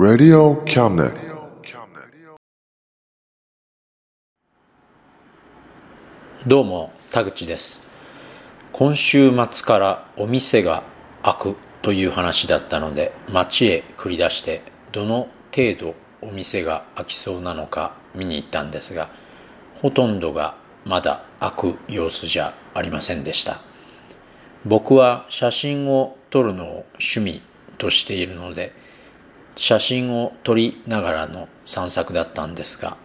Radio Cabinet. どうも田口です今週末からお店が開くという話だったので街へ繰り出してどの程度お店が開きそうなのか見に行ったんですがほとんどがまだ開く様子じゃありませんでした僕は写真を撮るのを趣味としているので写真を撮りながらの散策だったんですが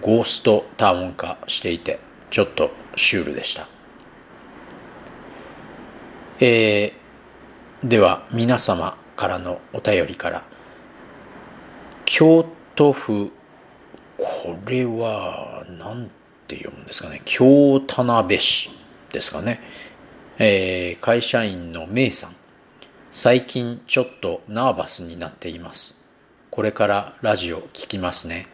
ゴーストタウン化していてちょっとシュールでした。えー、では皆様からのお便りから京都府これは何て読むんですかね？京田辺市ですかね、えー、会社員のメイさん。最近ちょっとナーバスになっています。これからラジオ聞きますね。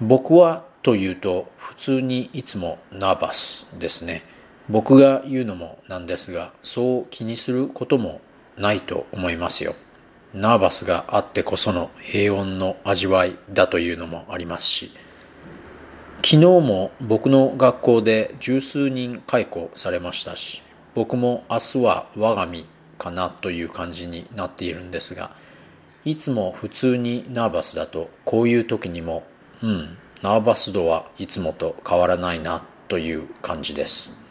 僕はというと普通にいつもナーバスですね。僕が言うのもなんですがそう気にすることもないと思いますよ。ナーバスがあってこその平穏の味わいだというのもありますし。昨日も僕の学校で十数人解雇されましたし僕も明日は我が身かなという感じになっているんですがいつも普通にナーバスだとこういう時にもうんナーバス度はいつもと変わらないなという感じです。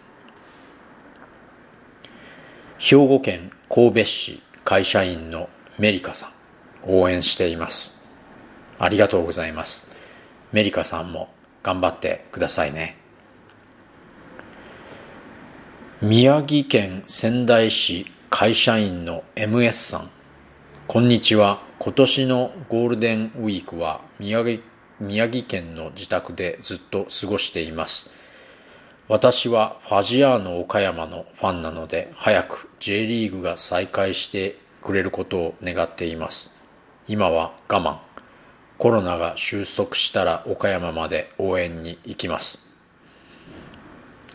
兵庫県神戸市会社員のメリカさん応援しています。ありがとうございます。メリカさんも頑張ってくださいね。宮城県仙台市会社員の MS さん。こんにちは。今年のゴールデンウィークは宮城宮城県の自宅でずっと過ごしています。私はファジアーノ岡山のファンなので早く J リーグが再開してくれることを願っています。今は我慢。コロナが収束したら岡山まで応援に行きます。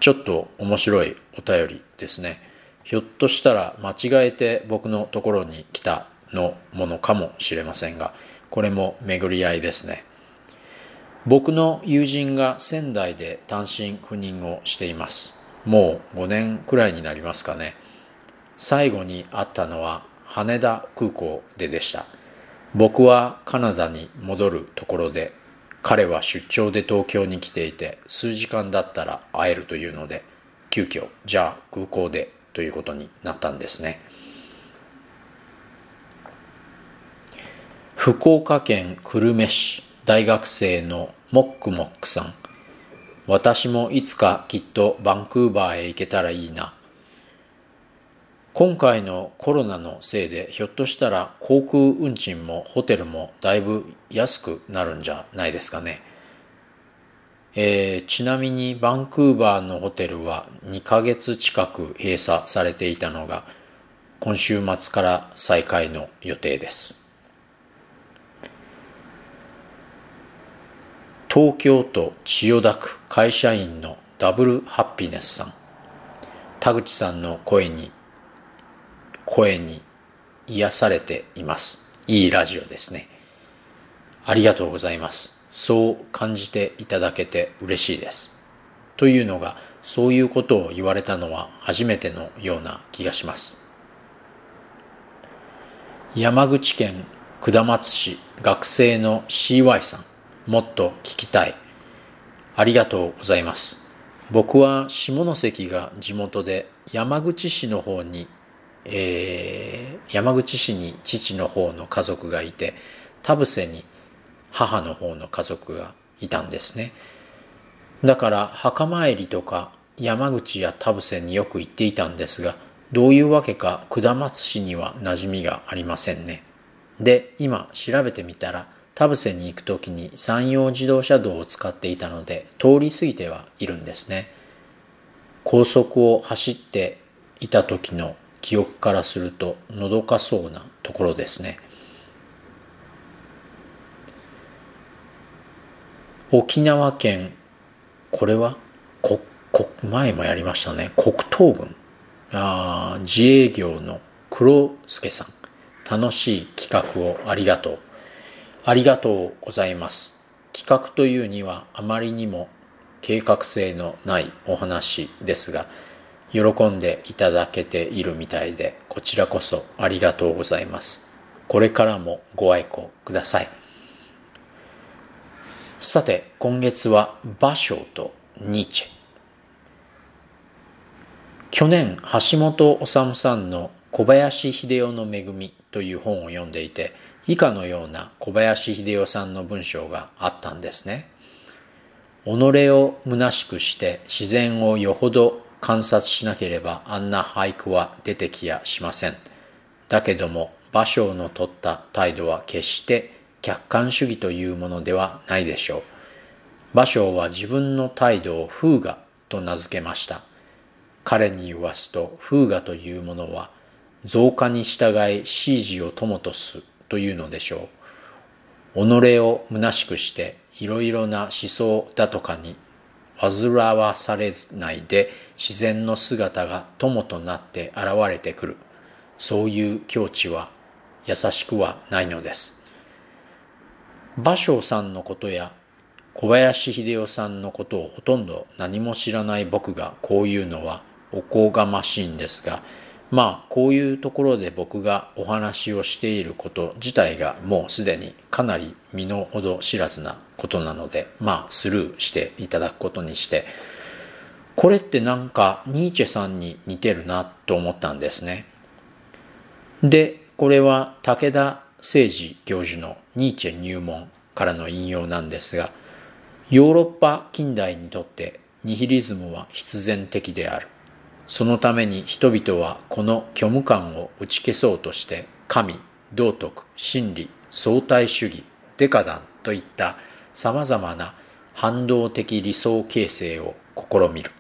ちょっと面白いお便りですね。ひょっとしたら間違えて僕のところに来たのものかもしれませんがこれも巡り合いですね。僕の友人が仙台で単身赴任をしています。もう5年くらいになりますかね。最後に会ったのは羽田空港ででした。僕はカナダに戻るところで彼は出張で東京に来ていて数時間だったら会えるというので急遽じゃあ空港でということになったんですね。福岡県久留米市大学生のモックモックさん。私もいつかきっとバンクーバーへ行けたらいいな。今回のコロナのせいでひょっとしたら航空運賃もホテルもだいぶ安くなるんじゃないですかね。えー、ちなみにバンクーバーのホテルは2ヶ月近く閉鎖されていたのが今週末から再開の予定です。東京都千代田区会社員のダブルハッピネスさん。田口さんの声に声に癒されています。いいラジオですね。ありがとうございます。そう感じていただけて嬉しいです。というのがそういうことを言われたのは初めてのような気がします。山口県下松市学生の CY さんもっと聞きたい。ありがとうございます。僕は下関が地元で山口市の方に、えー、山口市に父の方の家族がいて田伏に母の方の家族がいたんですね。だから墓参りとか山口や田伏によく行っていたんですがどういうわけか下松市には馴染みがありませんね。で今調べてみたら田伏に行く時に山陽自動車道を使っていたので通り過ぎてはいるんですね。高速を走っていた時の記憶からするとのどかそうなところですね。沖縄県これは？ここ前もやりましたね黒東軍あ自営業の黒助さん楽しい企画をありがとうありがとうございます。企画というにはあまりにも計画性のないお話ですが、喜んでいただけているみたいで、こちらこそありがとうございます。これからもご愛顧ください。さて、今月は芭蕉とニーチェ。去年、橋本治さんの小林秀夫の恵みという本を読んでいて、以下のような小林秀夫さんの文章があったんですね。己を虚しくして自然をよほど観察しなければあんな俳句は出てきやしません。だけども芭蕉の取った態度は決して客観主義というものではないでしょう。芭蕉は自分の態度を風雅と名付けました。彼に言わすと風雅というものは増加に従い指示を友とすというのでしょう。己を虚しくしていろいろな思想だとかに煩わされないで自然の姿が友となって現れてくる。そういう境地は優しくはないのです。芭蕉さんのことや小林秀夫さんのことをほとんど何も知らない僕がこういうのはおこがましいんですが、まあこういうところで僕がお話をしていること自体がもうすでにかなり身の程知らずなことなのでまあスルーしていただくことにしてこれってなんかニーチェさんに似てるなと思ったんですね。でこれは武田誠司教授のニーチェ入門からの引用なんですがヨーロッパ近代にとってニヒリズムは必然的であるそのために人々はこの虚無感を打ち消そうとして神、道徳、真理、相対主義、デカダンといった様々な反動的理想形成を試みる。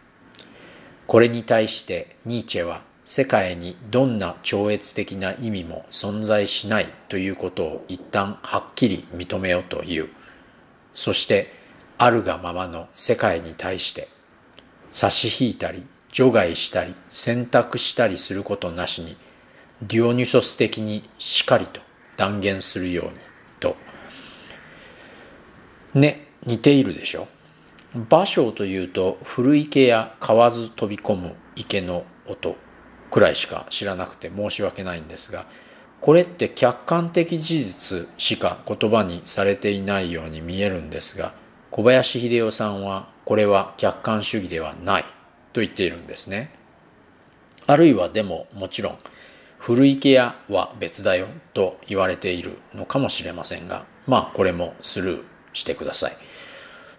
これに対してニーチェは世界にどんな超越的な意味も存在しないということを一旦はっきり認めようという。そしてあるがままの世界に対して差し引いたり除外したり選択したりすることなしにディオニュソス的にしかりと断言するようにと。ね似ているでしょ？芭蕉というと古池や河津飛び込む池の音。くらいしか知らなくて申し訳ないんですがこれって客観的事実しか言葉にされていないように見えるんですが小林秀夫さんはこれは客観主義ではないと言っているんですね。あるいはでももちろん古池屋は別だよと言われているのかもしれませんが、まあこれもスルーしてください。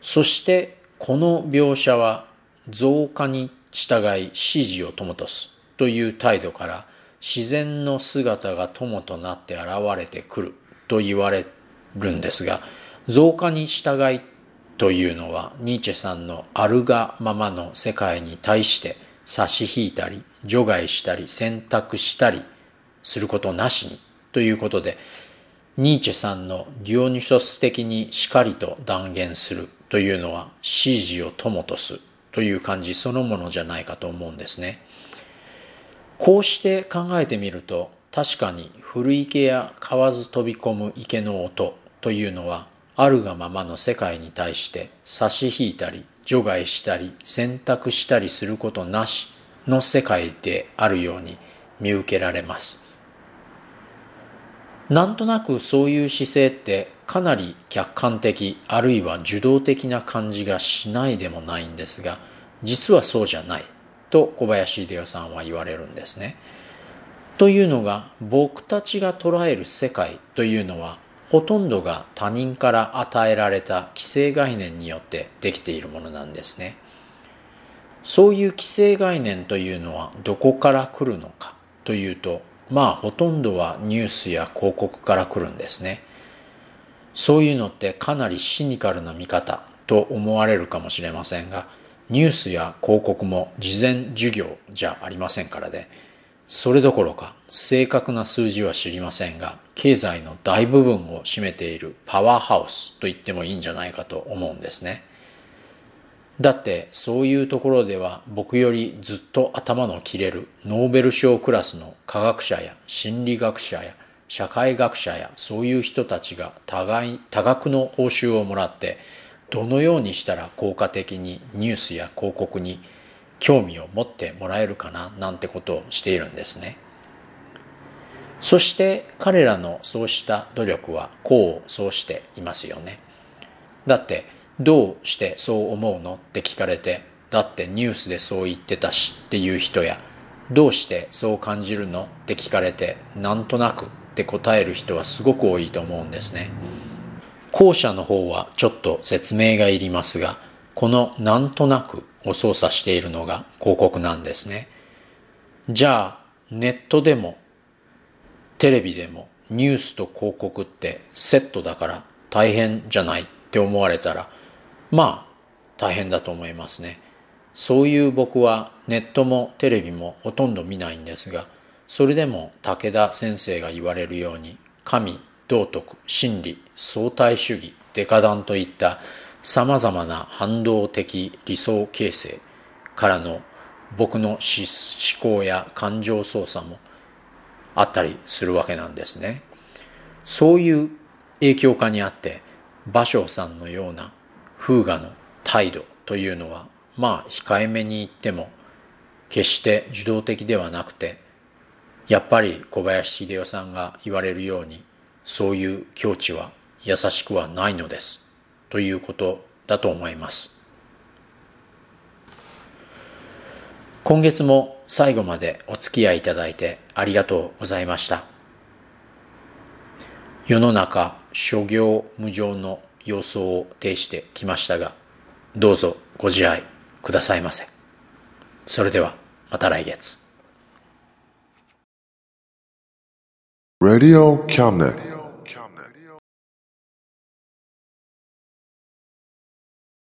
そしてこの描写は増加に従い指示を友とすという態度から自然の姿が友となって現れてくると言われるんですが増加に従いというのはニーチェさんのあるがままの世界に対して差し引いたり除外したり選択したりすることなしにということでニーチェさんのデュオニュソス的にしかりと断言するというのは C 字を友とすという感じそのものじゃないかと思うんですね。こうして考えてみると確かに古池や買わず飛び込む池の音というのはあるがままの世界に対して差し引いたり除外したり選択したりすることなしの世界であるように見受けられます。なんとなくそういう姿勢ってかなり客観的あるいは受動的な感じがしないでもないんですが実はそうじゃないと小林秀夫さんは言われるんですね。というのが僕たちが捉える世界というのはほとんどが他人から与えられた既成概念によってできているものなんですね。そういう既成概念というのはどこから来るのかというとまあほとんどはニュースや広告から来るんですね。そういうのってかなりシニカルな見方と思われるかもしれませんがニュースや広告も事前授業じゃありませんからで、それどころか正確な数字は知りませんが、経済の大部分を占めているパワーハウスと言ってもいいんじゃないかと思うんですね。だってそういうところでは僕よりずっと頭の切れるノーベル賞クラスの科学者や心理学者や社会学者やそういう人たちが互い多額の報酬をもらってどのようにしたら効果的にニュースや広告に興味を持ってもらえるかななんてことをしているんですね。そして彼らのそうした努力は功を奏していますよね。だってどうしてそう思うのって聞かれてだってニュースでそう言ってたしっていう人やどうしてそう感じるのって聞かれてなんとなくって答える人はすごく多いと思うんですね。後者の方はちょっと説明がいりますが、このなんとなくを操作しているのが広告なんですね。じゃあ、ネットでも、テレビでも、ニュースと広告ってセットだから大変じゃないって思われたら、まあ、大変だと思いますね。そういう僕はネットもテレビもほとんど見ないんですが、それでも武田先生が言われるように、神道徳、真理、相対主義、デカダンといった様々な反動的理想形成からの僕の思考や感情操作もあったりするわけなんですね。そういう影響下にあって芭蕉さんのような風雅の態度というのはまあ控えめに言っても決して受動的ではなくてやっぱり小林秀夫さんが言われるようにそういう境地は優しくはないのです。ということだと思います。今月も最後までお付き合いいただいてありがとうございました。世の中諸行無常の様相を呈してきましたがどうぞご自愛くださいませ。それではまた来月。Radio Cabinet.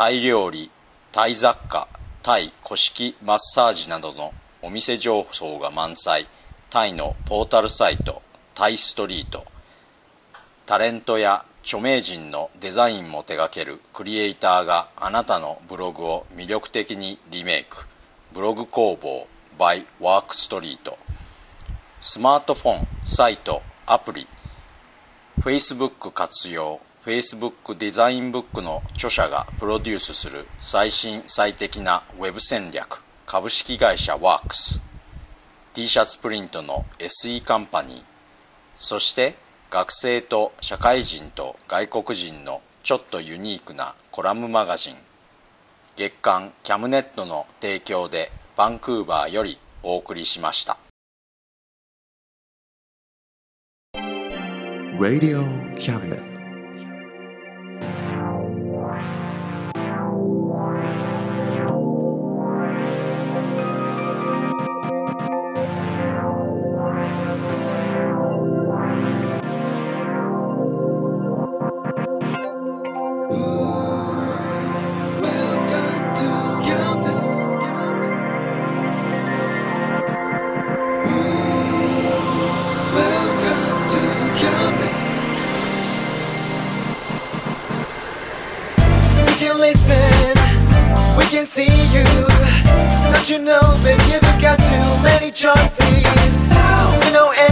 タイ料理タイ雑貨タイ古式マッサージなどのお店情報が満載。タイのポータルサイトタイストリート。タレントや著名人のデザインも手掛けるクリエイターがあなたのブログを魅力的にリメイク。ブログ工房 by ワークストリート。スマートフォンサイトアプリ。Facebook 活用。Facebook デザインブックの著者がプロデュースする最新最適な Web 戦略株式会社 WORKS T シャツプリントの SE カンパニー。そして学生と社会人と外国人のちょっとユニークなコラムマガジン。月刊キャムネットの提供でバンクーバーよりお送りしました。RadioCabnet you know, baby, you've got too many choices. Now, you know, it.